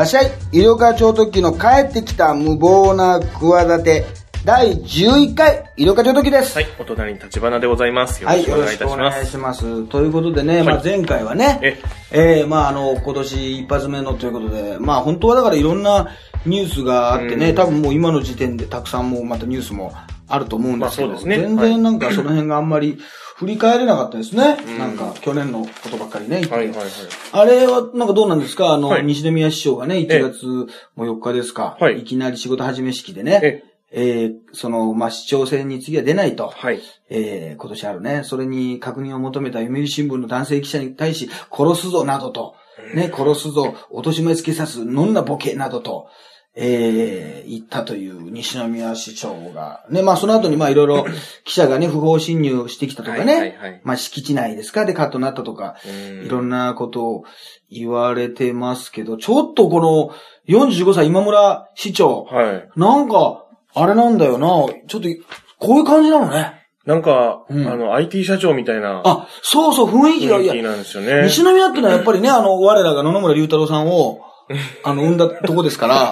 らっしゃい医療課長特急の帰ってきた無謀な企て第11回医療課長特急です。はい、お隣に立花でございます。よはい、ろしくお願いいたします。願いします。ということでね、まあ前回はね、ええーまああの、今年一発目のということで、まあ本当はだからいろんなニュースがあってね、うん多分もう今の時点でたくさんもうまたニュースもあると思うんですけど、まあね全然なんかその辺があんまり振り返れなかったですね。なんか去年のことばっかりね、はいはいはい。あれは、なんかどうなんですか？あの、はい西宮市長がね、1ええ月も4日ですか。はいいきなり仕事始め式でね、ええーその、まあ、市長選に次は出ないと。はい。えー今年あるね。それに確認を求めた読売新聞の男性記者に対し、殺すぞなどと、ね、殺すぞ、落とし前つけさす、のんなボケなどと、えー言ったという西宮市長が、ね、まあその後にまあいろいろ 記者がね、不法侵入してきたとかね、はいはいはいまあ敷地内ですか？でカットになったとか、うんいろんなことを言われてますけど、ちょっとこの45歳今村市長、はい。なんか、あれなんだよな、ちょっと、こういう感じなのね。なんか、うんあの、IT 社長みたいなあ、そうそう、雰囲気が、いやなんですよね。西宮ってのはやっぱりね、あの、我らが野々村隆太郎さんを、あの、生んだとこですから、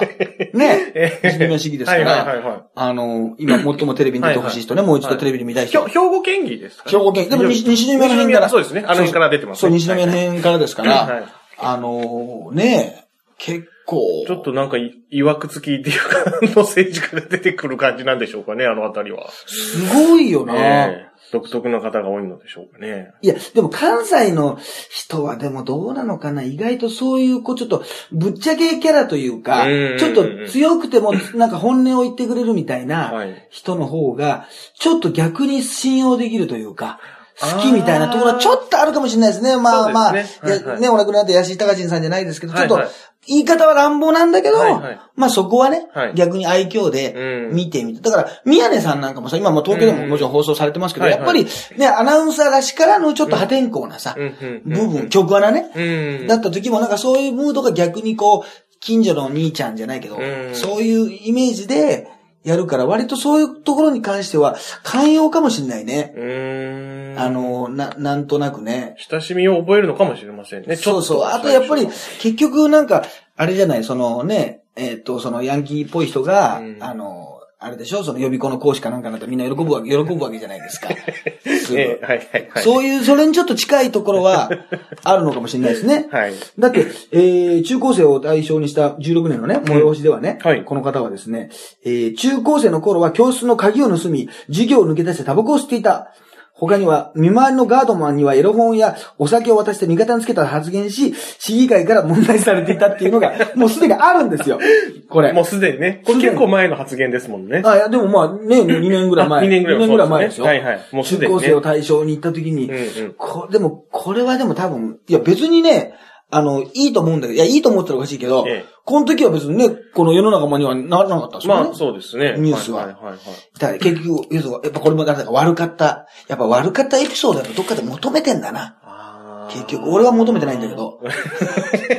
ね、西宮市議ですから、あの、今最もテレビに出てほしい人ね、もう一度テレビで見たい人。兵庫県議ですか兵庫県、でも西西宮の辺から。そうですね。あの辺から出てますそう、ね。西宮のはい辺からですから、はいあの、ね、結構、ちょっとなんかい、いわくつきっていうか、の政治家が出てくる感じなんでしょうかね、あのあたりは。すごいよな、ええ独特な方が多いのでしょうかね。いや、でも関西の人はでもどうなのかな。意外とそういう、こうちょっと、ぶっちゃけキャラというかうん、ちょっと強くても、なんか本音を言ってくれるみたいはない。人の方が、ちょっと逆に信用できるというか、好きみたいなところはちょっとあるかもしれないですね。まあまあ、ね。はいはい。ね、お亡くなりになった安井隆人さんじゃないですけど、ちょっと言い方は乱暴なんだけどはいはい、まあそこはねはい、逆に愛嬌でうん。見てみて。だから、宮根さんなんかもさ、今も東京でももちろん放送されてますけど、うんやっぱりね、アナウンサーらしからのちょっと破天荒なさ、うん。部分、曲穴ね、うん。だった時もなんかそういうムードが逆にこう、近所のお兄ちゃんじゃないけど、うん。そういうイメージでやるから、割とそういうところに関しては寛容かもしれないね。うーん。あ、の、な、なんとなくね。親しみを覚えるのかもしれませんね。そうそう。あとやっぱり、結局なんか、あれじゃない、そのね、えっ、と、そのヤンキーっぽい人が、うんあの、あれでしょ？その予備校の講師かなんかになったらみんな喜ぶわけ、喜ぶわけじゃないですか。すぐええはいはいはい。そういう、それにちょっと近いところは、あるのかもしれないですね。はい。だって、えー、中高生を対象にした16年のね、催しではね、はいこの方はですね、えー、中高生の頃は教室の鍵を盗み、授業を抜け出してタバコを吸っていた。他には、見回りのガードマンにはエロ本やお酒を渡して味方につけたと発言し、市議会から問題されていたっていうのが、もうすでにあるんですよ。これ。もうすでにね。これ結構前の発言ですもんね。あ、いや、でもまあ、ね、2年ぐらい前。あ二年ぐらい二年ぐらい前ですよ。はいはいもうすでにね中高生を対象に行った時に、うんうんこでも、これはでも多分、いや別にね、あの、いいと思うんだけど、いや、いいと思ったらおかしいけど、ええこの時は別にね、この世の中にはならなかったですよね。まあ、そうですね。ニュースははいはいはいはい。だから結局、要するにやっぱこれもだか悪かった、やっぱ悪かったエピソードだとどっかで求めてんだな。結局、俺は求めてないんだけ。ど、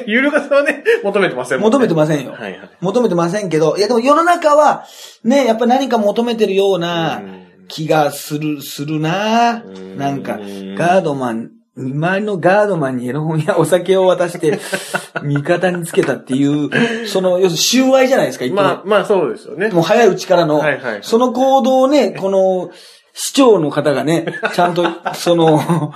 ゆるかさはね、求めてませんね求めてませんよ。はいはい。求めてませんけど、いやでも世の中は、ね、やっぱ何か求めてるようなうん気がする、するなうんなんか、ガードマン、見回りのガードマンにエロ本やお酒を渡して、味方につけたっていう、その、要するに収賄じゃないですか、一まあ個、まあそうですよね。もう早いうちからの、はいはいはいその行動をね、この、市長の方がね、ちゃんと、その、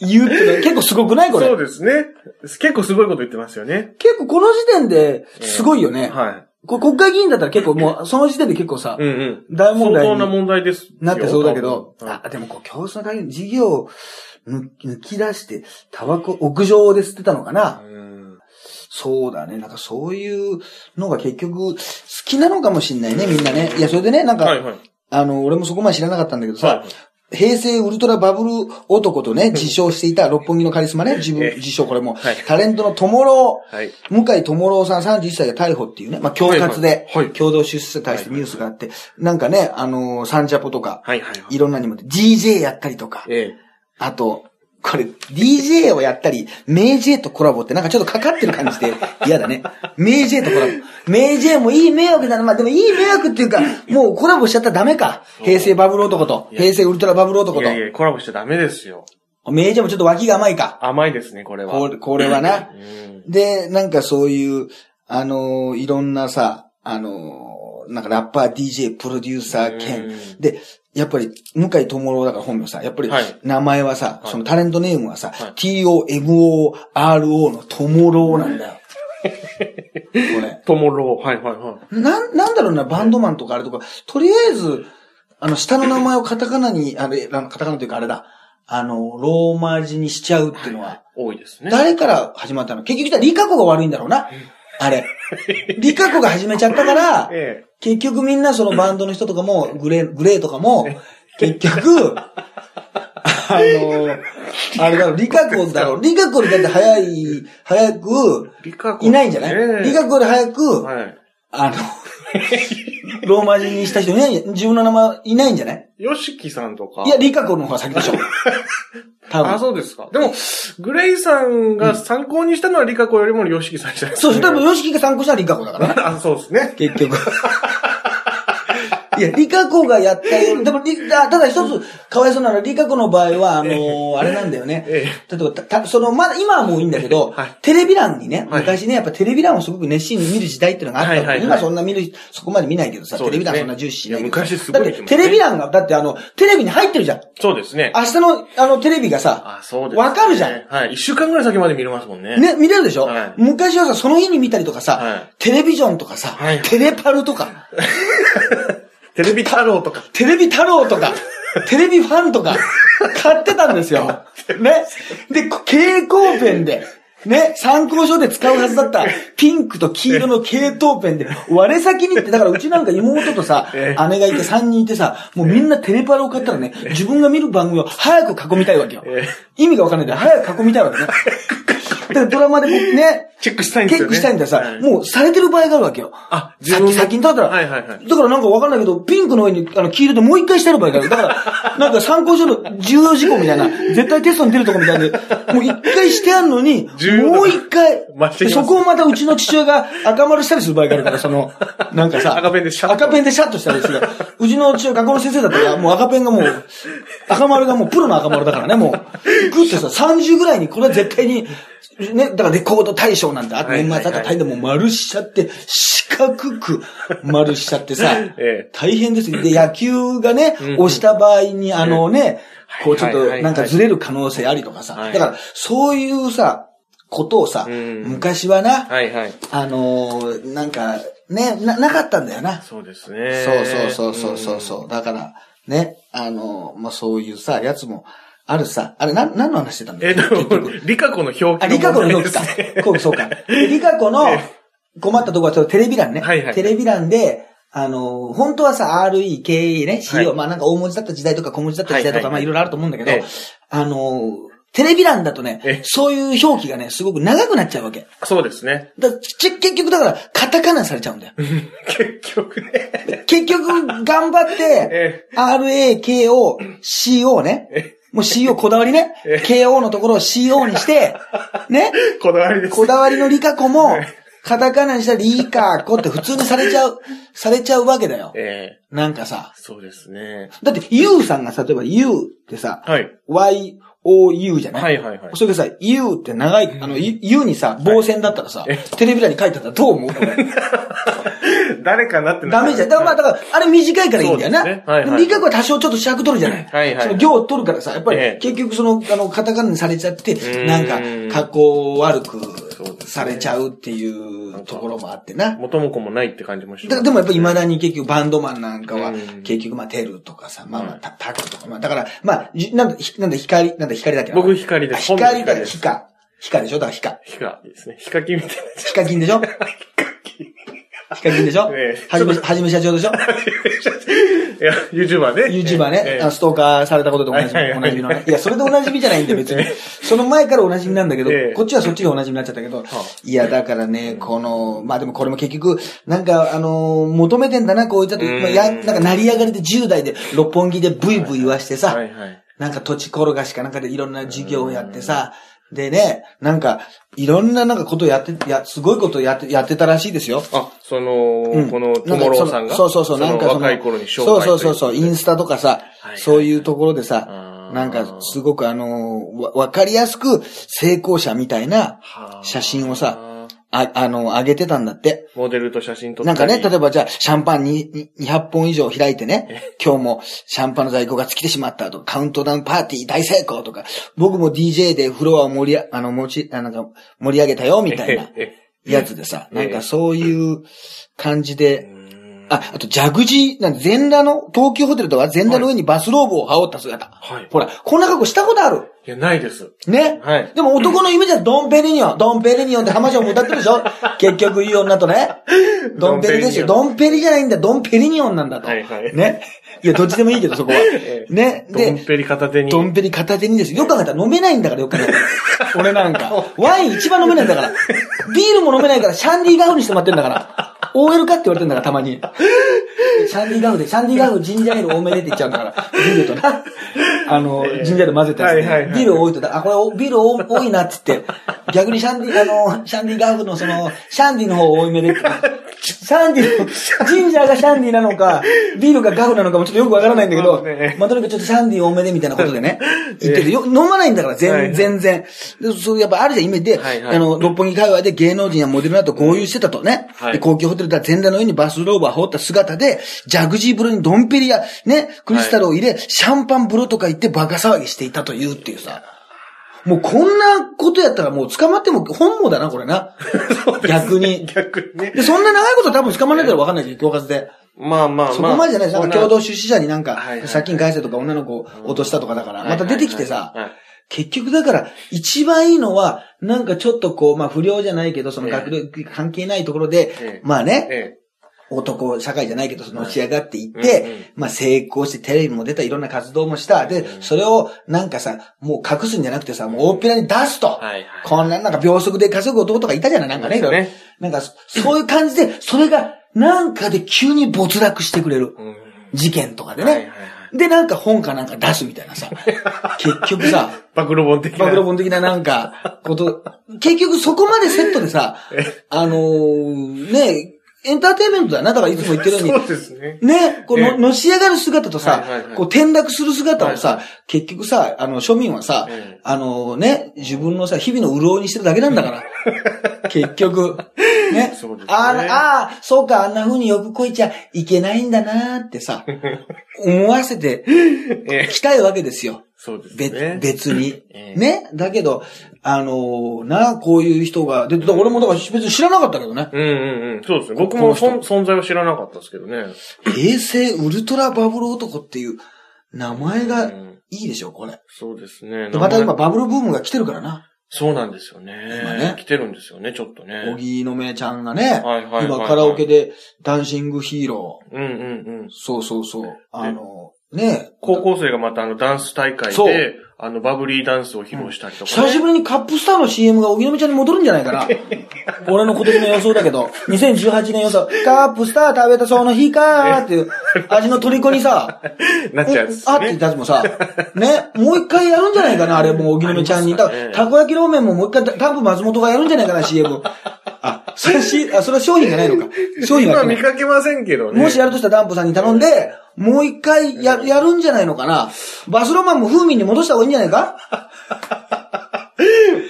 言うってのは結構すごくない？これ。そうですね。結構すごいこと言ってますよね。結構この時点で、すごいよね。はこれ国会議員だったら結構もう、その時点で結構さ、い。うんうん。大問題に相当な問題ですよ。なってそうだけど、はいあ、でもこう、教室の鍵、授業を抜抜き出して、タバコ、屋上で吸ってたのかな、うんそうだね。なんかそういうのが結局、好きなのかもしんないね、みんなね。いや、それでね、なんか、はいはい。あの、俺もそこまで知らなかったんだけどさ、はい平成ウルトラバブル男とね、自称していた六本木のカリスマね、自分え、自称これも、はいタレントの友郎、はい。向井智郎さん31歳が逮捕っていうね、まあ、恐喝ではいはいはい、共同出世に対してニュースがあって、なんかね、あのーサンジャポとか、はいはいはい。いろんなにも、DJ やったりとか、えあと、これ、DJ をやったり、メイジェイとコラボってなんかちょっとかかってる感じで 嫌だね。メイジェイとコラボ。メイジェイもいい迷惑だな。まあでもいい迷惑っていうか、もうコラボしちゃったらダメか。平成バブル男と、平成ウルトラバブル男といや。いや、コラボしちゃダメですよ。メイジェイもちょっと脇が甘いか。甘いですね、これは。これこれはな。うんで、なんかそういう、あのーいろんなさ、あのーなんかラッパー、DJ、プロデューサー兼、うんで、やっぱり、向井智郎だから本名さ、やっぱりはい、名前はさ、はいそのタレントネームはさ、はい T-O-M-O-R-O の智郎なんだよ。これ。ともろう。はいはいはい。なん、なんだろうな、バンドマンとかあれとか、とりあえず、あの、下の名前をカタカナに、あれ、あのカタカナというかあれだ、あの、ローマ字にしちゃうっていうのは、多いですね。誰から始まったの？結局言ったらリカ子が悪いんだろうな。あれ。リカ子が始めちゃったから、え結局みんなそのバンドの人とかも、グレー、グレーとかも、結局、あの、あれだろ、リカ子だろ、リカ子よりだって早い、早く、いないんじゃない、ええリカ子より早く、はい。あの、ローマ字にした人いない、自分の名前いないんじゃない？ヨシキさんとか。いや、リカ子の方が先でしょ。多分。あ、そうですか。でも、グレイさんが参考にしたのはリカ子よりもヨシキさんじゃないですか、そう、多分、ヨシキが参考したらリカ子だからね。あ、そうですね。結局。いや、リカ子がやったよでも、ただ一つ、かわいそうなのは、リカ子の場合は、あのーあれなんだよね。え例えば、た、たその、まだ、今はもういいんだけど、はい。テレビ欄にね、はい。昔ね、やっぱテレビ欄をすごく熱心に見る時代っていうのがあった今そんな見る、そこまで見ないけどさ、ね。テレビ欄そんな重視しないけど。昔すごいだって、テレビ欄が、だってあの、テレビに入ってるじゃん。そうですね。明日の、あの、テレビがさ、あ、そうです、わかるじゃん。はい。一週間ぐらい先まで見れますもんね。。ね、見れるでしょ、はい。昔はさ、その日に見たりとかさ、はい。テレビジョンとかさ、はい。テレパルとか、テレビ太郎とか。テレビ太郎とか、テレビファンとか、買ってたんですよ。ね。で、蛍光ペンで、ね、参考書で使うはずだった、ピンクと黄色の蛍光ペンで、我先にって、だからうちなんか妹とさ、ええ。姉がいて3人いてさ、もうみんなテレパルを買ったらね、自分が見る番組を早く囲みたいわけよ。え。意味がわかんないんで、早く囲みたいわけね。だからドラマでこうね、チェックしたいんですチェよね。ックしたいんだよさ、はい。もうされてる場合があるわけよ。あ、さっき先にだったら、はいはいはい。だからなんかわかんないけど、ピンクの上にあの黄色でもう一回してある場合がある。だから、なんか参考書の重要事項みたいな、絶対テストに出るとこみたいで、もう一回してあるのに、もう一回そこをまたうちの父親が赤丸したりする場合があるから、その、なんかさ、赤ペンでシャッと。赤ペンでシャッとしたりする。うちの父親、学校の先生だったから、もう赤ペンがもう、赤丸がもうプロの赤丸だからね、もう、グってさ、30ぐらいにこれは絶対に、ね、だからレコード大賞なんて、あと年末あったら大変でもう丸しちゃって、四角く丸しちゃってさ、ええ。大変ですよ。で、野球がねうん、押した場合に、あのね、こうちょっとなんかずれる可能性ありとかさは。いだから、そういうさ、ことをさ、うん昔はな、はいはい。あのーなんか、ね、な、なかったんだよな。そうですね。そうそうそうそうそうそう。だから、ね、あのーまあ、そういうさ、やつもあるさ。あれ、なん、何の話してたんだえっと、リカ子の表記のあ、リカ子の問表記か。こう、そうか。でリカ子のえ困ったところは、そのテレビ欄ね。はいはいテレビ欄で、あの、本当はさ、RE、KE ね、CO、はいまあなんか大文字だった時代とか小文字だった時代とか、まあいろいろあると思うんだけど、ええあの、テレビ欄だとねええ、そういう表記がね、すごく長くなっちゃうわけ。そうですね。だち結局だから、カタカナにされちゃうんだよ。結局ね。結局、頑張って、え RA、KO、CO ね。もう CO こだわりねえ。KO のところを CO にして、ね。こだわりです。こだわりのリカ子も、カタカナにしたらリカ子って普通にされちゃう、されちゃうわけだよ。ええなんかさ。そうですね。だって U さんがさ、例えば U ってさ、はい。Y、O、U じゃない？はいはいはい。それがさ、U って長い、あの、U にさ、棒線だったらさ、えテレビ欄に書いてあったらどう思う？こ れ誰かなってなダメじゃん。だからまあ、だから、あれ短いからいいんだよな。ねはいはいは多少ちょっと尺取るじゃない。はいはいその行を取るからさ、やっぱりええ結局その、あの、カタカナにされちゃって、なんか、格好悪くされちゃうっていうところもあってな。元も子もないって感じもしでもやっぱり未だに結局バンドマンなんかはうん、結局まあテルとかさ、まあまあはいタタクとか、まあだから、まあ、じなんだ、ひなんだ光、なんだ光だっけ？な僕光ですあ光だヒカ。ヒカでしょ？だからヒカ。ヒカですね。ヒカキンみたいな。ヒカキンでしょ？ヒ カキンでしょ？ええ。はじめ、はじめ社長でしょ？いや、YouTuber ね。YouTuber ね、ええ。あのストーカーされたことでおなじみ、はいはいはい。おなじみのね。いや、それでおなじみじゃないんで別に。その前からおなじみなんだけど、ええ。こっちはそっちがおなじみになっちゃったけど、いや、だからね、この、まあでもこれも結局、なんか、あのー求めてんだな、こういったと、うん。まあ、や、なんか成り上がりで10代で六本木でブイブイ言わしてさ、はいはい。なんか土地転がしかなんかでいろんな授業をやってさ、でね、なんか、いろんななんかことやって、や、すごいことやって、やってたらしいですよ。あ、その、うん。この、ともろうさんが？そうそうそう、なんかその、若い頃に紹介そうそうそうそう、インススタとかさ、はいそういうところでさなんかすごくあのーわ、わかりやすく成功者みたいな写真をさ、あ、あの、あげてたんだって。モデルと写真撮ったり。なんかね、例えばじゃあ、シャンパンにに200本以上開いてね、今日もシャンパンの在庫が尽きてしまったと。か、カウントダウンパーティー大成功とか、僕も DJ でフロアを盛りあ、あの、持ち、あなんか盛り上げたよ、みたいなえやつでさ、ええなんかそういう感じで、えあ、あと、ジャグジー、なんか全裸の、東急ホテルとか全裸の上にバスローブを羽織った姿。はい。ほら、こんな格好したことあるいや、ないです。ね。はい。でも男の夢じゃドンペリニョン、ドンペリニョンって浜ちゃんも歌ってるでしょ 結局いい女とね。ドンペリですよ。ドンペリじゃないんだ、ドンペリニョンなんだと。はいはいね。いや、どっちでもいいけど、そこは。ええね。で、ドンペリ片手に。ドンペリ片手にですよ。よく考えたら飲めないんだから、よく考えたら。俺なんか。ワイン一番飲めないんだから。ビールも飲めないから、シャンディガフにしてもらってんだから。OL かって言われてんだから、たまに。シャンディガフで、シャンディガフジンジャーエール多めでって言っちゃうんだから。ビールとな。あの、ジンジャーエール混ぜたやつね、ビール多いと、あ、これおビール多多いなって言って、逆にシャンディ、あの、シャンディガフのその、シャンディの方多いめでって。シャンディの、ジンジャーがシャンディなのか、ビールがガフなのかもちょっとよくわからないんだけどまあ、とにかくちょっとシャンディ多めでみたいなことでね、言ってて、よ。飲まないんだから、はいはい。全全然。で、そうやっぱあるじゃん、イメージで、あの、六本木界隈で芸能人やモデルなど合流してたとね。高級ホテルでは全裸の上にバスローブを羽織った姿で、ジャグジー風呂にドンペリや、ね、クリスタルを入れ、シャンパン風呂とか行ってバカ騒ぎしていたというっていうさ。もうこんなことやったらもう捕まっても本望だな、これな。逆に。逆にねで、。そんな長いこと多分捕まんないから分かんないけど、恐喝で。まあまあまあ。そこまでじゃないです。なんか共同出資者になんかはいはい、借金返せとか女の子を落としたとかだから、また出てきてさ、はいはい結局だから、一番いいのは、なんかちょっとこう、まあ不良じゃないけど、その学力関係ないところで、ええまあね、え男社会じゃないけど、その仕上がっていっうんうんて、まあ成功してテレビも出た、いろんな活動もした。で、それをなんかさ、もう隠すんじゃなくてさ、もう大っぴらに出すと。はいはいこんななんか秒速で稼ぐ男とかいたじゃない？なんかね、なんか、そういう感じで、それが、なんかで急に没落してくれる。えうん事件とかでね。はいはいはいで、なんか本かなんか出すみたいなさ。結局さ、暴露本的な。暴露本的ななんか、こと、結局そこまでセットでさ、あのーね、エンターテインメントだよな。だからいつも言ってるように そう、ですね。ね、この、ええのし上がる姿とさはいはいはい、こう転落する姿をはいさ、結局さ、あの、庶民はさええ、あのね、自分のさ、日々の潤いにしてるだけなんだから。結局。ねそうですね。ああ、そうか、あんな風に欲こいちゃいけないんだなーってさ、思わせてええきたいわけですよ。そうですべね。別に。ええね？だけど、あのーな、こういう人が、で、俺もだから別に知らなかったけどね。うんうんうん。そうですね。僕もそん存在は知らなかったですけどね。平成ウルトラバブル男っていう名前がうんいいでしょ、これ。そうですね。でまた今バブルブームが来てるからな。そうなんですよね。今ね来てるんですよね、ちょっとね。小木のめちゃんがね、はいはいはいはい今カラオケでダンシングヒーロー。うんうんうん。そうそうそう。あの、ね。高校生がまたあのダンス大会そうで、あのバブリーダンスを披露したりとか、久しぶりにカップスターの CM が小木のめちゃんに戻るんじゃないかな。俺の今年の予想だけど、2018年予想、カップスター食べたその日かーっていう 味の虜にさ、なっちゃうやつですあって言ったやつもさ、ね、もう一回やるんじゃないかな、あれもう、荻野目ちゃんに。たこ焼きラーメンももう一回、多分松本がやるんじゃないかな、CM。あ、それし、あ、それは商品じゃないのか。商品が今見かけませんけどね。もしやるとしたらダンプさんに頼んで、もう一回や、やるんじゃないのかな。バスロマンも風味に戻した方がいいんじゃないか？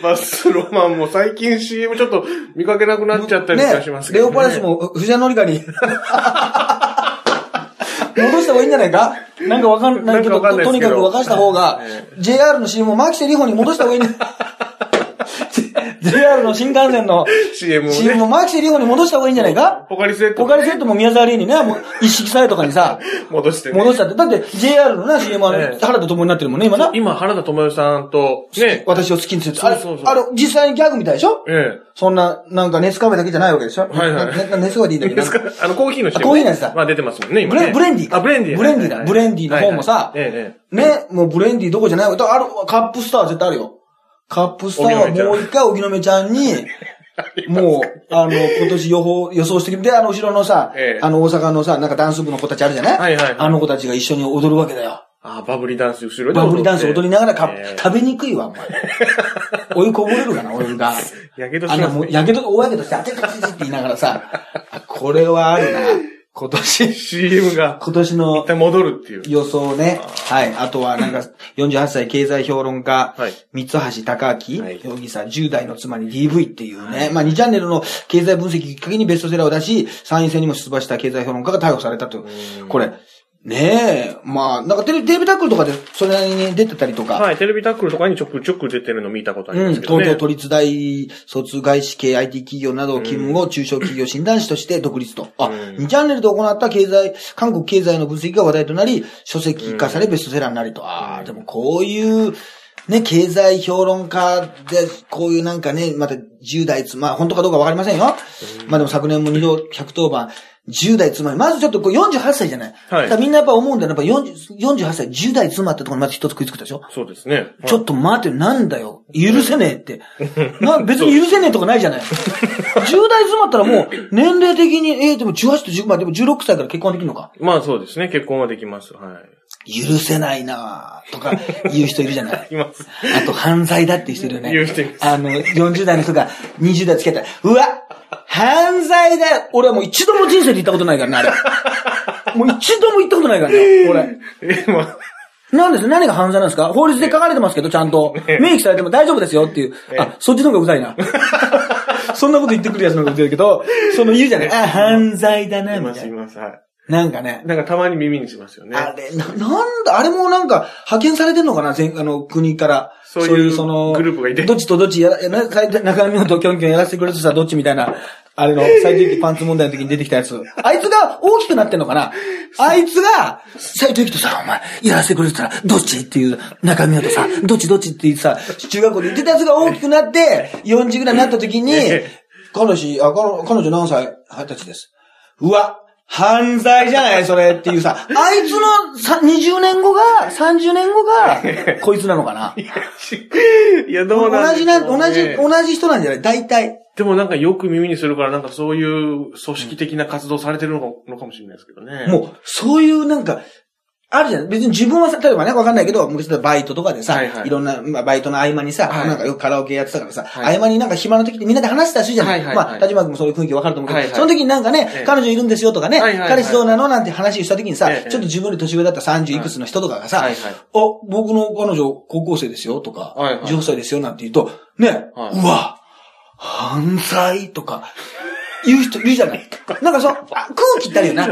バスロマンも最近 CM ちょっと見かけなくなっちゃったりしますけど、ね。レオパレスも藤原紀香に。戻した方がいいんじゃないか？なんかわかんないけど、とにかく沸かした方がえ、JR の CM を牧瀬里穂に戻した方がいいんじゃない？JR の新幹線の CM をね CM を牧瀬里穂に戻した方がいいんじゃないか？ポカリセットポカリセットも宮沢りえにね、もう一式さえとかにさ、戻してね。戻したって。だって JR のな、CM はええ原田智になってるもんね、今な。今、原田智代さんと、ね、私を好きにするって。あれそうそうそうあれ、実際にギャグみたいでしょ？えそんな、なんか熱カフェだけじゃないわけでしょ？はいはいねね熱カフェでいいんだえ。けどあの、コーヒーの CM あコーヒーのやつだまあ出てますもんね、今ね。ブレンディあ、ブレンディー。ブレンディーだブレンディーの方もさええ、えね、もうブレンディーどこじゃないある、カップスターは絶対あるよ。カップスターはもう一回、荻野目ちゃんに、もう、あの、今年予報、予想してきて、で、あの、後ろのさ、ええあの、大阪のさ、なんかダンス部の子たちあるじゃない？はいはいはいあの子たちが一緒に踊るわけだよ。えあ、バブリーダンス後ろでバブリダンス踊りながらカップ、ええ食べにくいわ、お前。お湯こぼれるかな、お湯が。やけどあんなもう、しますね。やけど、大やけどして、あててててって言いながらさ、あこれはあるな。今年、CM が今年の一旦戻るっていう。予想ね。はい。あとはなんか、48歳経済評論家、はい。三橋隆明はい容疑者、10代の妻に DV っていうね、まあ2チャンネルの経済分析きっかけにベストセラーを出し、参院選にも出馬した経済評論家が逮捕されたという。これ、ねえ、まあ、なんかテレビ、テレビタックルとかでそれなりに出てたりとか、はい、テレビタックルとかにちょくちょく出てるの見たことありうん、ますけどね。東京都立大卒外資系 IT 企業など勤務後、中小企業診断士として独立と。あ、うん。2チャンネルで行った経済、韓国経済の分析が話題となり、書籍化されベストセラーになりと。ああ、でもこういう、ね、経済評論家で、こういうなんかね、また10代つ、まあ本当かどうかわかりませんよ。まあでも昨年も2度110番、10代妻に、まずちょっとこう48歳じゃない。はいだからみんなやっぱ思うんだよ。やっぱ40 48歳、10代妻ってところにまず一つ食いつくでしょそうですね。ちょっと待って、なんだよ。許せねえって。な、別に許せねえとかないじゃない。10代妻ったらもう、年齢的に、えー、でも18と10、まあでも16歳から結婚できるのか。まあそうですね。結婚はできます。はい。許せないなぁとか言う人いるじゃない。います。あと、犯罪だっていう人いるよね。言う人いますあの、40代の人が20代つけたら、うわ犯罪だよ俺はもう一度も人生で言ったことないからね、あれ。もう一度も言ったことないからね、俺。え、まあ、なんです？何が犯罪なんですか？法律で書かれてますけど、ちゃんと。明記されても大丈夫ですよっていう。あ、そっちの方がうざいな。そんなこと言ってくるやつの方がうざいけど、その言うじゃない。あ、犯罪だな、います、みたいな。います。はい。なんかね。なんかたまに耳にしますよね。あれ、な、なんだ、あれもなんか、派遣されてんのかな？全、あの、国から。そういうグループがいてどっちとどっちやら、な最中身とキョンキョンやらせてくれとさ、どっちみたいな。あれの、最低期パンツ問題の時に出てきたやつ。あいつが大きくなってんのかな？あいつが、最低期とさ、お前、やらせてくれてたら、どっちっていう、中身とさ、どっちどっちって言ってさ、中学校で言ってたやつが大きくなって、40ぐらいになった時に、彼氏、あ、彼彼女何歳？二十歳です。うわ、犯罪じゃないそれっていうさ、あいつのさ20年後が、30年後が、こいつなのかな？いや、どうなん同じな、同じ、ね同じ人なんじゃない？大体。でもなんかよく耳にするから、なんかそういう組織的な活動されてるのかもしれないですけどね。もう、そういうなんか、あるじゃん。別に自分はさ、例えばね、わかんないけど、昔だったらバイトとかでさ、はいはい。いろんな、まあ、バイトの合間にさ、はい。なんかよくカラオケやってたからさ、はい。合間になんか暇な時ってみんなで話したりするじゃない、はいはいはい。まあ、田島君もそういう雰囲気わかると思うけど、はいはい。その時になんかね、ええ。彼女いるんですよとかね、はいはいはい。彼氏どうなのなんて話をした時にさ、ええ。ちょっと自分より年上だった30いくつの人とかがさ、はい。はいお、僕の彼女高校生ですよとか、はいはい。18歳ですよなんて言うと、ね、はい。うわ、犯罪とか、言う人いるじゃない。なんかそう、あ空気ってあるよな。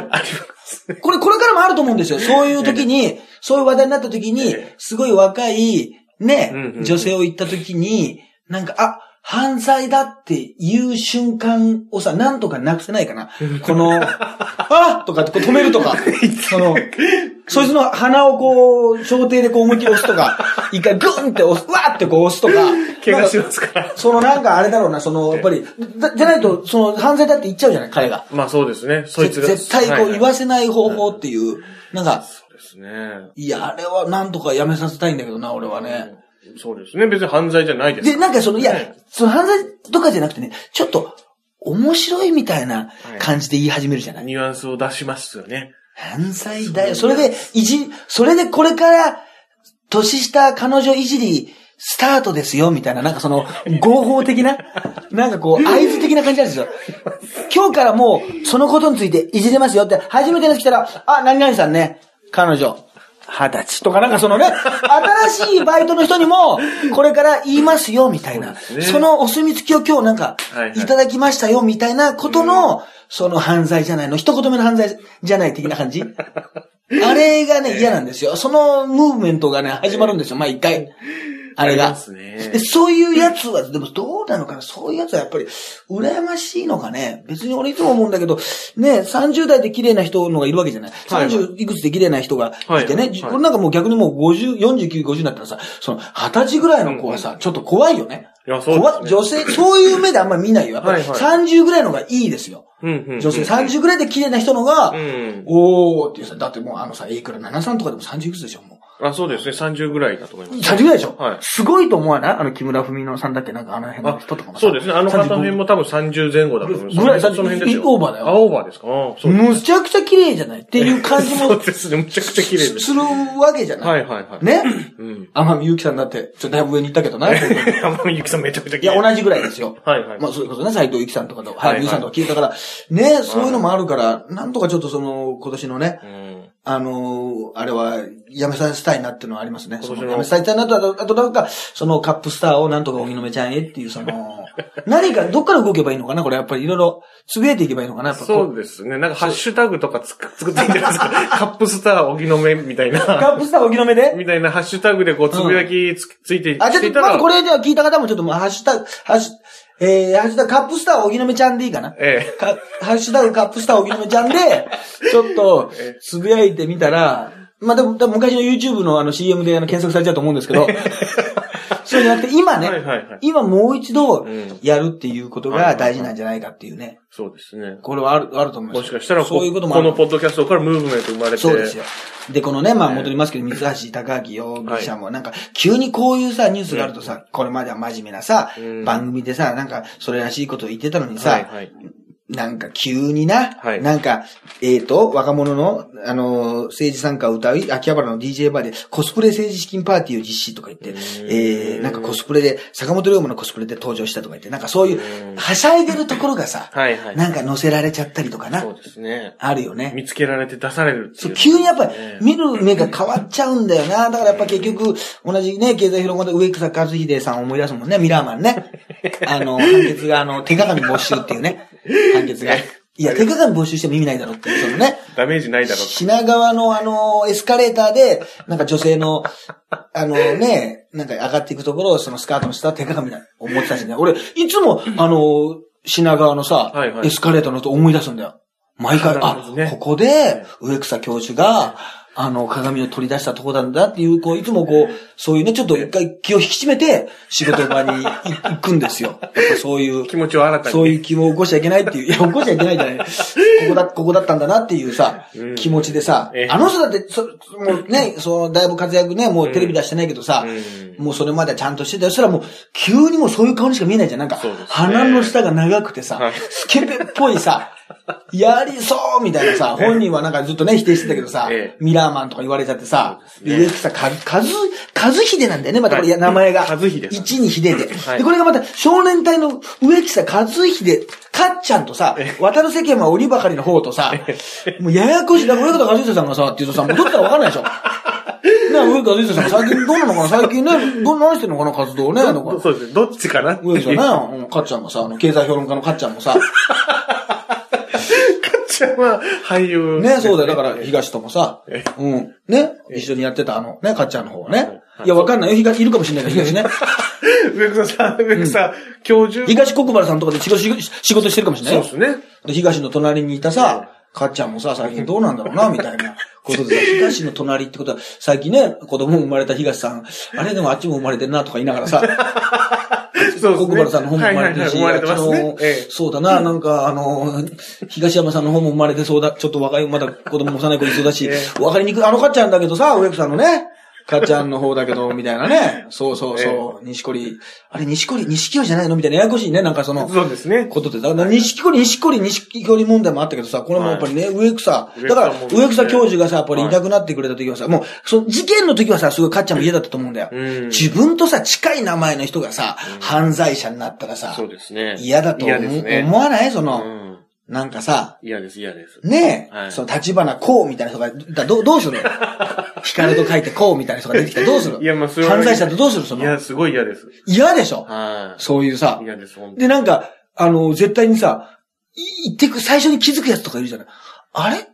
これ、これからもあると思うんですよ。そういう時に、そういう話題になった時にええ、すごい若い、ね女性を言った時に、なんか、あ、犯罪だって言う瞬間をさ、なんとかなくせないかな。この、あとかってこう止めるとか、その、そいつの鼻をこう、小艇でこう思いっきり押すとか、一回グンって押す、わーってこう押すとか、怪我しますから。そのなんかあれだろうな、その、やっぱり、だじゃないと、その犯罪だって言っちゃうじゃない、彼が。まあそうですね。そいつが。絶対こう言わせせない方法っていう、なんか、そうですね。いや、あれはなんとかやめさせたいんだけどな、俺はね。そうですね。別に犯罪じゃないですで、なんかその、いやね、その犯罪とかじゃなくてね、ちょっと、面白いみたいな感じで言い始めるじゃない。ニュアンスを出しますよね。犯罪だよ。それで、いじ、それでこれから、年下彼女いじり、スタートですよ、みたいな、なんかその、合法的な、なんかこう、合図的な感じなんですよ。今日からもう、そのことについていじれますよって、初めての人来たら、あ、何々さんね、彼女、二十歳とかなんかそのね、新しいバイトの人にも、これから言いますよ、みたいな。そねそのお墨付きを今日なんかはいただきましたよ、みたいなことの、その犯罪じゃないの、一言目の犯罪じゃない的な感じ？あれがね、嫌なんですよ。そのムーブメントがね、始まるんですよ、まあ一回。あれがりま。すねで、。そういうやつは、でもどうなのかなそういうやつはやっぱり、羨ましいのかね別に俺いつも思うんだけど、ね、30代で綺麗な人のがいるわけじゃない。はいはい30いくつで綺麗な人がいてね、はいはいこれなんかもう逆にもう50、49、50になったらさ、その20歳ぐらいの子はさ、ちょっと怖いよね。いや、そうね。女性、そういう目であんまり見ないよ。やっぱりはいはい30ぐらいのがいいですよ。女性30ぐらいで綺麗な人のが、うん。おーっていうさ、だってもうあのさ、A クラ73とかでも30いくつでしょ、もう。あ、そうですね。30ぐらいだと思います。30ぐらいでしょ？はいすごいと思わない？あの木村文乃さんだっけ？なんかあの辺の人とかもさそうですね。あの方の辺35も多分30前後だと思います。ぐらいその辺ですよ。オーバーだよあ、オーバーですか？あそうです。むちゃくちゃ綺麗じゃない？っていう感じも そうですね。むちゃくちゃ綺麗です。するわけじゃない？はいはいはい。ね？うん。天海祐希さんだって、ちょっとだいぶ上に行ったけどな。い山本ゆきさんめちゃくちゃ綺麗。や、同じぐらいですよ。はいはい。まあ、それこそね、斎藤由貴さんとかと、はいはい、ゆうさんとか聞いたから、ね、そういうのもあるから、なんとかちょっとその、今年のね、うん。あのーあれは、やめさせたいなっていうのはありますね。やめさせたいなと、あと、なんか、そのカップスターをなんとか荻野目ちゃんへっていう、その、何か、どっから動けばいいのかなこれやっぱりいろいろ、つぶやいていけばいいのかなそうですね。なんかハッシュタグとかつく作っていいんじゃないですか。カップスター荻野目みたいな。カップスター荻野目で？みたいなハッシュタグでこうつぶやきつ,、ついてあ、ちょっと。まずこれじゃあ聞いた方もちょっともう、ハッシュタグ、ハッシュ、えー、ハッシュタグ、カップスター荻野目ちゃんでいいかな？えかハッシュタグカップスター荻野目ちゃんで、ちょっと、つぶやいてみたら、まあでも、多分昔の YouTube のあの CM であの検索されちゃうと思うんですけど、そうじゃなくて、今えね、はいはいはい。今もう一度うんやるっていうことが大事なんじゃないかっていうね。そうですね。これはある、あると思います。もしかしたらこ、そういうことも。このポッドキャストからムーブメント生まれて。そうですよ。で、このね、まあね戻りますけど、三橋高明容疑者もなんか、急にこういうさ、ニュースがあるとさ、これまでは真面目なさうん、番組でさ、なんか、それらしいことを言ってたのにはいさ、はい。なんか急にな、はいなんか、えっ、と、若者の、あのー、政治参加を歌う、秋葉原の DJ バーでコスプレ政治資金パーティーを実施とか言って、えー、なんかコスプレで、坂本龍馬のコスプレで登場したとか言って、なんかそういうう、んはしゃいでるところがさ、はいはい。なんか載せられちゃったりとかなそ、うですね。あるよね。見つけられて出されるってそいうう。急にやっぱりね見る目が変わっちゃうんだよな。だからやっぱ結局、同じね、経済評論家で植草和秀さんを思い出すもんね、ミラーマンね。あの、判決があの、手鏡没収っていうね、判決が。いや、手鏡没収しても意味ないだろうっていう、そのね。ダメージないだろうって。品川のあの、エスカレーターで、なんか女性の、あのね、なんか上がっていくところを、そのスカートの下手鏡だ、思ってたしね。俺、いつも、あの、品川のさ、はいはいエスカレーターのこと思い出すんだよ。毎回、なるあここで、植草教授が、あの、鏡を取り出したとこなんだっていう、こう、いつもこう、そういうね、ちょっと一回気を引き締めて、仕事場に 行くんですよ。やっぱそういう。気持ちを新たに。そういう気を起こしちゃいけないっていう。いや、起こしちゃいけないじゃない。ここだ、ここだったんだなっていうさうん、気持ちでさええ、あの人だって、そ、もうね、そう、だいぶ活躍ね、もうテレビ出してないけどさう、んもうそれまではちゃんとしてたよ。そしたらもう、急にもうそういう顔にしか見えないじゃん。なんかね、鼻の下が長くてさはい、スケベっぽいさ、やりそうみたいなさ、本人はなんかずっとね、否定してたけどさええ、ミラーマンとか言われちゃってさ、ですね植草か、かず、かずひでなんだよね、またこれ、はい名前が。和秀さん一に秀で。はいで、これがまた少年隊の植草和秀、かっちゃんとさ、渡る世間は鬼ばかりの方とさ、もうややこしい。だから植草和秀さんがさ、って言うとさ、もうどっちかわかんないでしょ。ね植草和秀さんが最近どうなのかな最近ね、どう何してんのかな活動ね。そうですね。どっちかなっていう植草ね、うんかっちゃんもさ、あの、経済評論家のかっちゃんもさ、ちゃんは俳優。ね、そうだよ。だから、東ともさえ、うん。ね、一緒にやってたあの、ね、かっちゃんの方はね。はいいや、わかんないよ。東、いるかもしれないけど、東ね。植草さん、植草教授？東国原さんとかで仕事してるかもしれないよそうで。すね。で東の隣にいたさ、かっちゃんもさ、最近どうなんだろうな、みたいなことでさ、東の隣ってことは、最近ね、子供生まれた東さん、あれでもあっちも生まれてんな、とか言いながらさ、そうですね。国原さんの方も生まれてるし、はいはいはい生まれてます。ねええそうだな、なんか、あの、東山さんの方も生まれてそうだ、ちょっと若い、まだ子供幼い子いそうだし え、わかりにくい、あのかっちゃんだけどさ、植木さんのね、かっちゃんの方だけど、みたいなね。そうそうそう、錦織、あれ、錦織、錦織じゃないのみたいな、ややこしいね、なんかその、そうですね。ことで、だから、錦織、錦織、錦織問題もあったけどさ、これもやっぱりね、植草。だからも、植草教授がさ、やっぱりはいいなくなってくれた時はさ、もう、その事件の時はさ、すごいかっちゃんも嫌だったと思うんだよ。うん自分とさ、近い名前の人がさ、犯罪者になったらさそ、うですね。嫌だと思わない？そうの、ん。なんかさ、嫌です、嫌です。ねえ、はいその立花こうみたいな人が、だどうどうする 光と書いてこうみたいな人が出てきたらどうする？いや、まあ、それは。犯罪者ってどうする？そのいや、すごい嫌です。嫌でしょ？はそういうさい。。嫌です。で、なんか、あの、絶対にさ、い言ってく、最初に気づくやつとかいるじゃない？あれ？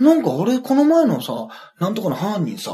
なんか俺、この前のさ、なんとかの犯人さ、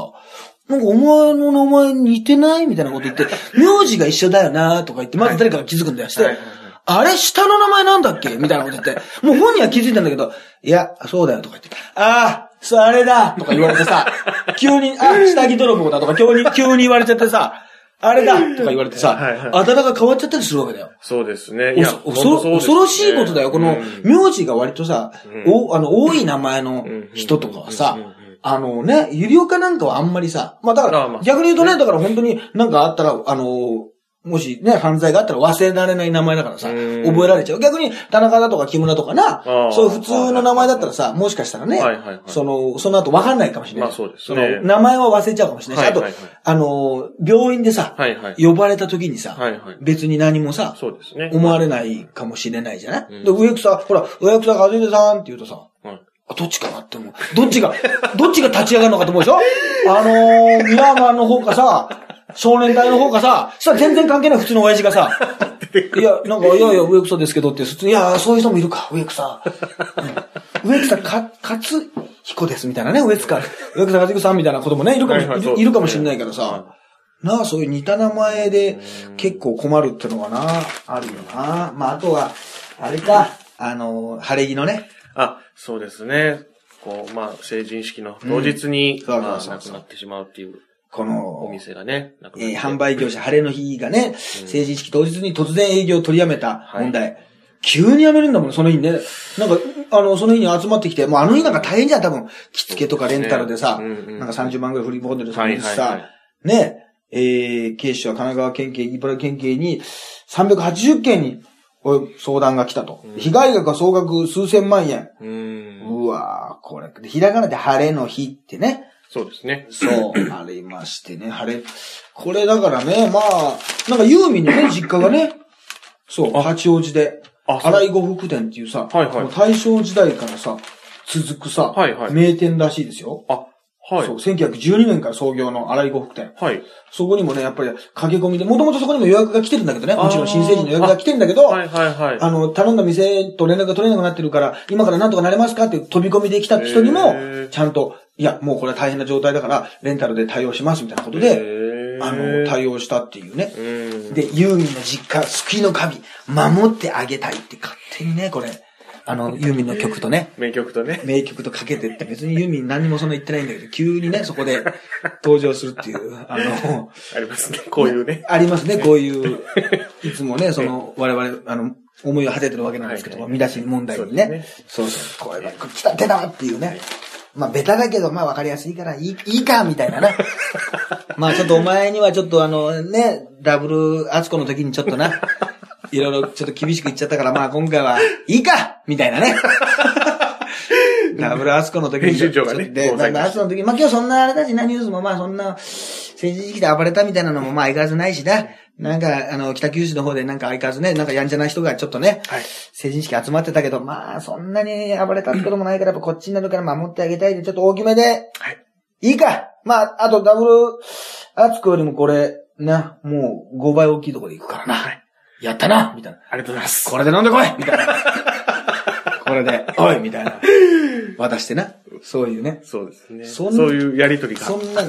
なんかお前の名前似てない？みたいなこと言って、名字が一緒だよなとか言って、まず誰かが気づくんだよ。して、はいはいはいあれ？下の名前なんだっけ？みたいなこと言って、もう本人は気づいたんだけど、いや、そうだよとか言って、ああ、それあれだとか言われてさ、急に、あ、下着泥棒だとか急に、急に言われちゃってさ、あれだとか言われてさ、はいはいあだ名が変わっちゃったりするわけだよ。そうですね。いや、恐ろ恐ろしいことだよ。このうん、名字が割とさ、うん。おあの、多い名前の人とかはさあのね、ゆりおかなんかはあんまりさ、まあだから逆に言うとね、だから本当になんかあったら、あの、もしね、犯罪があったら忘れられない名前だからさ、うん覚えられちゃう。逆に、田中だとか木村とかなそういう普通の名前だったらさ、もしかしたらね、はいはいはい。その、その後分かんないかもしれない。まあそうですねその、名前は忘れちゃうかもしれないし、あとはいはいはい、あの、病院でさ、はいはい。呼ばれた時にさ、はいはい。別に何もさ、そうですね。思われないかもしれないじゃない、うんで、植草、ほら、植草和秀さんって言うとさ、はいあどっちかなって思う。どっちが、どっちが立ち上がるのかと思うでしょ？あのー、ミラーマンの方かさ、少年隊の方かさ、そしたら全然関係ない普通の親父がさ、いや、なんか、いやいや、植草ですけどって、普通にいや、そういう人もいるか、植草。うん。植草か、勝彦ですみたいなね、植草、植草勝彦さんみたいなこともね、いるかも、はいはいるいるかもしれないからさ、はなあ、そういう似た名前で結構困るってのがな、あるよな。まあ、あとは、あれか、あの、晴れ着のね、あ、そうですね。こう、まあ、成人式の当日に、うん。まあ、亡くなってしまうっていうこの、お店がね、なくなってえー販売業者晴れの日がね、成人式当日に突然営業を取りやめた問題。急に辞めるんだもん、その日にね。なんか、あの、その日に集まってきて、もうあの日なんか大変じゃん、多分。着付けとかレンタルでさ、うんうんなんか30万ぐらい振り込んでる人もはいはいはい、。ね、えー、警視庁は神奈川県警、茨城県警に380件に相談が来たと。被害額は総額数千万円。うーん。うわーこれ、でひらがなで晴れの日ってね。そうですね。そう、ありましてね、晴れ。これだからね、まあ、なんかユーミンのね、実家がね、そう、八王子で、荒井呉服店っていうさ、はいはい大正時代からさ、続くさ、はいはい名店らしいですよ。あ、はいそう、。1912年から創業の荒井呉服店。はい。そこにもね、やっぱり駆け込みで、もともとそこにも予約が来てるんだけどね、もちろん新成人の予約が来てるんだけど、はいはいはい。あの、頼んだ店と連絡が取れなくなってるから、今からなんとかなれますかって飛び込みで来た人にもちゃんと、いや、もうこれは大変な状態だから、レンタルで対応しますみたいなことで、であの、対応したっていうね。うん。で、ユーミンの実家、救いの神、守ってあげたいって勝手にね、これ、あの、ユーミンの曲とね、名曲とね。名曲とかけてって、別にユーミン何にもそんな言ってないんだけど、急にね、そこで登場するっていう、あの、ありますね。こういうね。ありますね、こういう、いつもね、その、我々、あの、思いを馳ててるわけなんですけど見出し問題にね。すそうそう、これが、来た、出たっていうね。まあ、ベタだけど、まあ、わかりやすいから、いい、いいか、みたいなな。まあ、ちょっとお前にはちょっとあの、ね、ダブル、アツコの時にちょっとな、いろいろちょっと厳しく言っちゃったから、まあ、今回は、いいかみたいなね。ダブルアツコの時に。編集長がねで、ダブルアツコの時に、まあ今日そんなあれだしな、ニュースもまあそんな、政治時期で暴れたみたいなのもまあ相変わらずないしな。なんか、あの、北九州の方でなんか相変わらずね、なんかやんじゃない人がちょっとね、はい。成人式集まってたけど、まあそんなに暴れたってこともないから、やっぱこっちになるから守ってあげたいで、ちょっと大きめで、はい。いいかまあ、あとダブルアツコよりもこれ、な、もう5倍大きいところで行くからな。はい。やったなみたいな。ありがとうございます。これで飲んでこいみたいな。これで、おいみたいな。渡してな。そういうね。そうですね。そそうんいうやりとりが。そんな、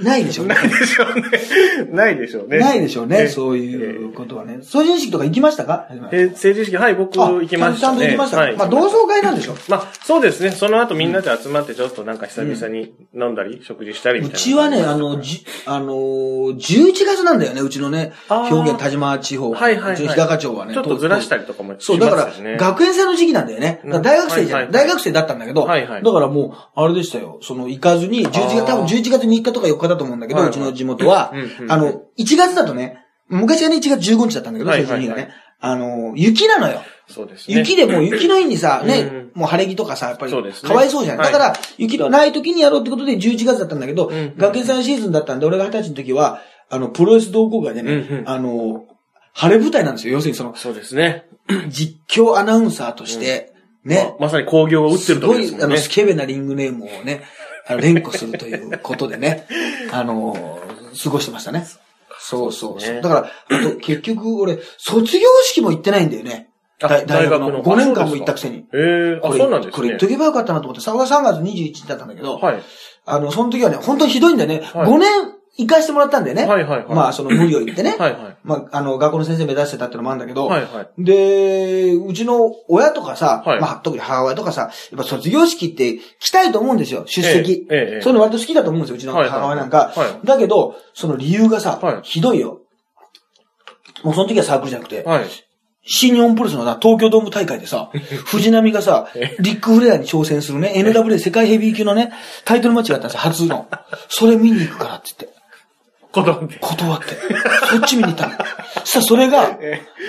ないでしょうね。ないでしょうね。ないでしょうね。ないでしょうね。えそういうことはね。成人式とか行きましたか？えー成人式、はい、僕あ行きましたね。ちゃんと行きました。まあ、同窓会なんでしょ？まあ、そうですね。その後みんなで集まってちょっとなんか久々に飲んだり、食事したりみうたいな。ちはね、あの、じ、あのー、11月なんだよね、うちのね、あー表現田島地方。はいはいはいうちの日高町はね。ちょっとずらしたりりとかもそう、だから。学園祭の時期なんだよね。大学生じゃん、大学生だったんだけど、はいはいだからもう、あれでしたよ。その、行かずに、11月、多分11月3日とか4日だと思うんだけど、うちの地元は、あの、1月だとね、昔はね、1月15日だったんだけど、がね、あの、雪なのよ。そうですね。雪でもう雪の日にさ、ねうん、もう晴れ着とかさ、やっぱり、かわいそうじゃん。はい。だから、雪のない時にやろうってことで11月だったんだけど学園祭シーズンだったんで、俺が二十歳の時は、あの、プロレス同好会でねあの、晴れ舞台なんですよ。要するにその、そうですね。実況アナウンサーとして、ね、ままさに工業を打ってるとこすごい、あの。スケベなリングネームをね、連呼するということでね、あの、過ごしてましたね。そうそうそう。ねだから、あと 結局俺、卒業式も行ってないんだよね。あ大大学の5年間も行ったくせに。ええあ、そうなんですね。これ言っとけばよかったなと思って、3月3月21日だったんだけど、はい。あの、その時はね、本当にひどいんだよね。はい5年行かしてもらったんだよね。はいはいはい。まあ、その無理を言ってね。はいはい。まあ、あの、学校の先生目指してたってのもあるんだけど、はいはい。で、うちの親とかさ、はいまあ、特に母親とかさ、やっぱ卒業式って来たいと思うんですよ、出席。ええええそういうの割と好きだと思うんですよ、うちのはいはい母親なんか。はいだけど、その理由がさ、はいひどいよ。もうその時はサークルじゃなくて、はい。新日本プロレスのな東京ドーム大会でさ、藤波がさ、リック・フレアに挑戦するね、NWA 世界ヘビー級のね、タイトルマッチがあったんですよ、初の。それ見に行くからって言って。断って。断って。そっち見に行ったの。そしたらそれが、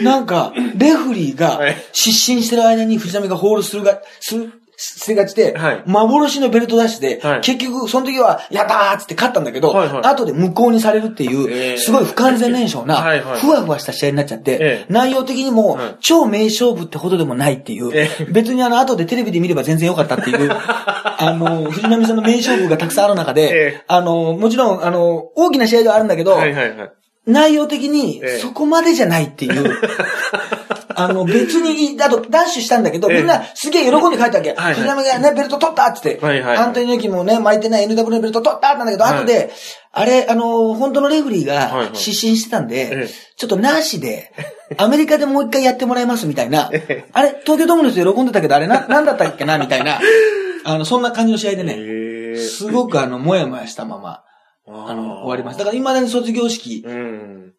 なんか、レフリーがはい失神してる間に藤波がホールするが、する、せがちで、はい。幻のベルト出して、はい。結局、その時は、やったーっつって勝ったんだけど、はいはい。後で無効にされるっていう、えー。すごい不完全燃焼な、はいはいふわふわした試合になっちゃって、ええ。内容的にも、はい。超名勝負ってほどでもないっていう、ええ。別にあの、後でテレビで見れば全然良かったっていう、あの、藤波さんの名勝負がたくさんある中で、ええ。あの、もちろん、あの、大きな試合ではあるんだけど、はいはいはい。内容的にええ。そこまでじゃないっていう。あの、別に、あと、ダッシュしたんだけど、ええみんなすげえ喜んで帰ったわけ。はいはい藤波がね、ベルト取ったっつって。はいはいアントニオ猪木もね、巻いてない NW のベルト取ったなんだけど、はい後で、あれ、あの、本当のレフリーが失神してたんで、ええちょっとなしで、アメリカでもう一回やってもらいますみたいな ええ。あれ、東京ドームの人喜んでたけど、あれな、なんだったっけなみたいな。あの、そんな感じの試合でね、すごくあの、もやもやしたまま、あの、終わりました。だから未だに卒業式うん。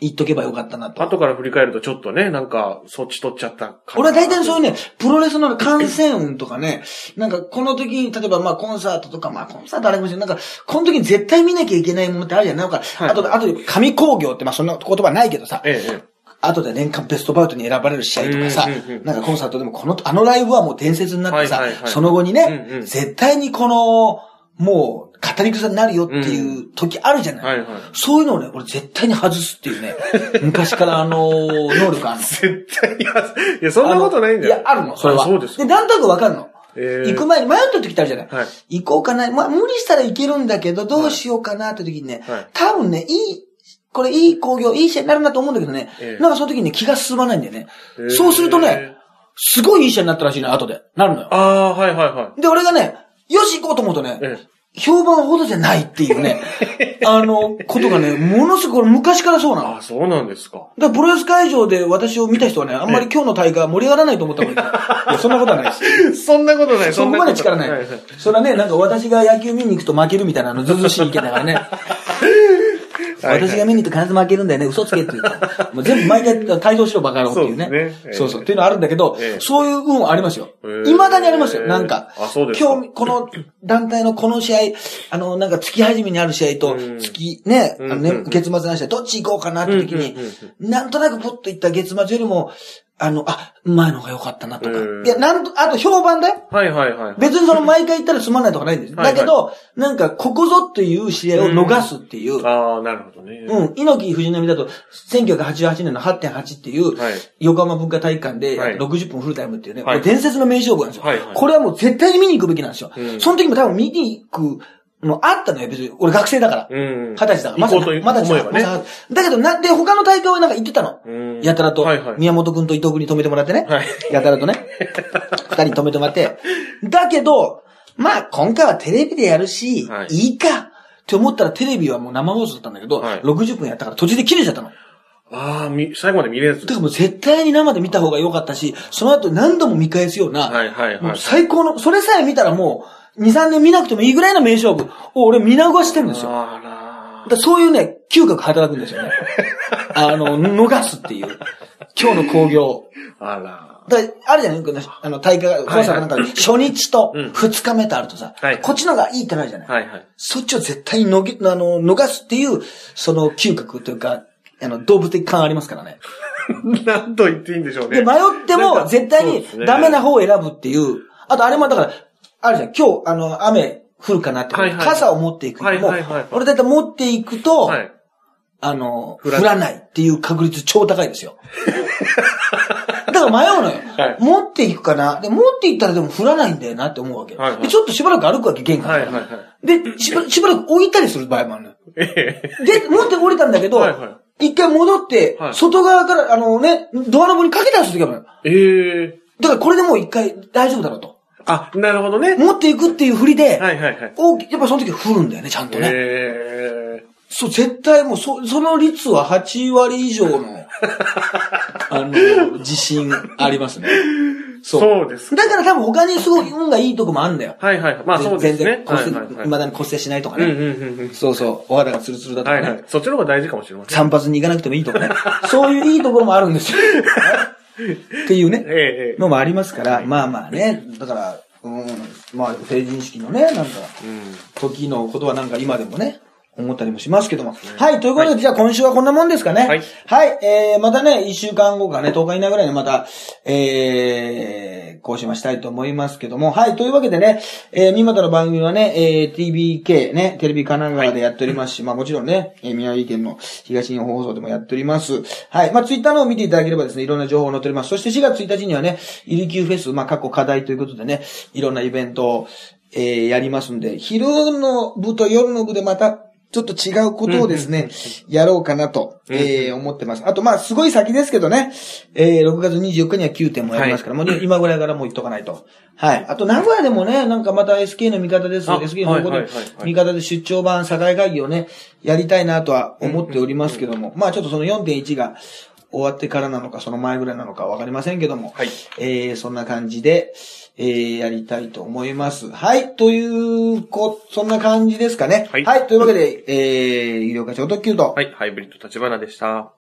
行っとけばよかったなと。後から振り返るとちょっとね、なんか、そっち取っちゃった俺は大体そういうね、プロレスの観戦運とかね、なんかこの時に、例えばまあコンサートとか、まあコンサートあれかもしれない。なんか、この時に絶対見なきゃいけないものってあるじゃん。なんか、はいあとで、あとで、神工業ってまあそんな言葉ないけどさ、ええ、え後で年間ベストバウトに選ばれる試合とかさなんかコンサートでもこの、あのライブはもう伝説になってさその後にねうんうん、絶対にこの、もう、語り草になるよっていう時あるじゃえ。ない。はいはい。そういうのをね、俺絶対に外すっていうね、昔からあの、能力あるの。絶対いや、いや、そんなことないんだよ。いや、あるの、それは。そうですか。で、なんとなくわかるの。ええ行く前に迷った時ってあるじゃない、はい行こうかな。まあ、無理したらいけるんだけど、どうしようかなって時にね、はい多分ね、いい、これいい工業、いい試合になるなと思うんだけどね、ええなんかその時にね、気が進まないんだよね。ええそうするとね、すごいいい試合になったらしいね、後で。なるのよ。ああ、はいはいはで、俺がね、よし行こうと思うとね、い。え評判ほどじゃないっていうね、あの、ことがね、ものすごく昔からそうなの。えああ、そうなんですか。だからプロレス会場で私を見た人はね、あんまり今日の大会は盛り上がらないと思った方が いい。そんなことはないです。そんなことない、そこまで力ない。それはね、なんか私が野球見に行くと負けるみたいなのずうずうしい意見だからね。はい私が見に行くと必ず負けるんだよね、嘘つけっていうか。もう全部毎回帯同しろバカ野郎っていうね。そうそうそう。っていうのはあるんだけど、ええそういう運はありますよ。ええ未だにありますよ、なんか。今日、この団体のこの試合、あの、なんか月始めにある試合とうん、月、ね、あのね月末の試合、どっち行こうかなって時になんとなくポッと行った月末よりも、あの、あ、前の方が良かったなとか。ええいや、なんと、あと評判だよ。はいはいはい。別にその毎回行ったらつまんないとかないんです。はいはいだけど、なんか、ここぞっていう試合を逃すっていう。ああ、なるほどね。うん。猪木藤波だと、1988年の8.8っていう、はい。横浜文化体育館で、はい60分フルタイムっていうね、伝説の名勝負なんですよ。これはもう絶対に見に行くべきなんですよ。うんその時も多分見に行くのあったのよ、別に。俺学生だから。うん。二十歳だから。行こうとまだ、思えばね。まだだけど、なんで、他の大会はなんか行ってたの。うんやたらと、はいはい。宮本くんと伊藤くんに止めてもらってね。はい。やたらとね。二人止めてもらって。だけど、まあ、今回はテレビでやるし、はいい、いかって思ったらテレビはもう生放送だったんだけど、はい60分やったから途中で切れちゃったの。ああ、み、最後まで見れず。だからもう絶対に生で見た方が良かったし、その後何度も見返すような、はいはいもうはい。最高の、それさえ見たらもう、2、3年見なくてもいいぐらいの名勝負を俺見逃してるんですよ。だそういうね、嗅覚働くんですよね。あの、逃すっていう。今日の興行。あら。だあるじゃない？あの、大会が、コンサートなんかで初日とうん二日目とあるとさ、はいこっちのがいいってなるじゃない、はいはい。そっちを絶対にのげ、あの、逃すっていう、その嗅覚というか、あの、動物的感ありますからね。何と言っていいんでしょうね。で、迷っても絶対にダメな方を選ぶっていう。あと、あれもだから、あるじゃん。今日、あの、雨降るかなって。はいはい傘を持っていく。はいもうはいはい俺だいたい持っていくと、はい。あの、降降らないらないっていう確率超高いですよ。だから迷うのよ。はい持っていくかな。で、持っていったらでも降らないんだよなって思うわけ。はいはいで、ちょっとしばらく歩くわけ、玄関。はいはいはでしば、しばらく置いたりする場合もあるのよ。ええ。で、持って降りたんだけど、はいはい一回戻って、はい外側から、あのね、ドアノブにかけたりする時あるのよ。ええ。だからこれでもう一回大丈夫だろうと。あ、なるほどね。持っていくっていう振りで、はいはいはい。大きやっぱその時降るんだよね、ちゃんとね。ええ。そう、絶対もう、そ、その率は8割以上の、あの、自信ありますね。そう。そうです。だから多分他にすごい運がいいとこもあるんだよ。はいはい。まあそうですね。全然骨折、はいはいはい未だに骨折しないとかね。うんうんうんうん。そうそう。お肌がツルツルだとかね。はいはい。そっちの方が大事かもしれません。散髪に行かなくてもいいとかね。そういういいところもあるんですよ。っていうね、ええ。のもありますから、まあまあね、だから、うん、まあ成人式のね、なんか、うん。時のことはなんか今でもね、思ったりもしますけども。はい、ということで、じゃあ今週はこんなもんですかね。はい。はい、えー、またね、一週間後かね、10日以内ぐらいにまた、えー、更新はしたいと思いますけども。はい、というわけでね、えー、三股の番組はね、えー、TBK ね、テレビ神奈川でやっておりますし、まあもちろんね、えー宮城県の東日本放送でもやっております。はい、まあツイッターの方を見ていただければですね、いろんな情報を載っております。そして4月1日にはね、イリキューフェス、まあ過去課題ということでね、いろんなイベントを、えー、やりますんで、昼の部と夜の部でまた、ちょっと違うことをですね、やろうかなと、えー思ってます。あと、まあ、すごい先ですけどね、えー6月24日には9点もやりますから、もう今ぐらいからもう言っとかないと。はい。あと、名古屋でもね、なんかまた SK の味方です。あ SK の方向で味方で出張版、境会議をね、やりたいなとは思っておりますけども、まあ、ちょっとその4.1が終わってからなのか、その前ぐらいなのかわかりませんけども、はい。えー、そんな感じで、えー、やりたいと思います。はい。という、こ、そんな感じですかね。はいというわけで、えー、医療課長特急と、はい。ハイブリッド立花でした。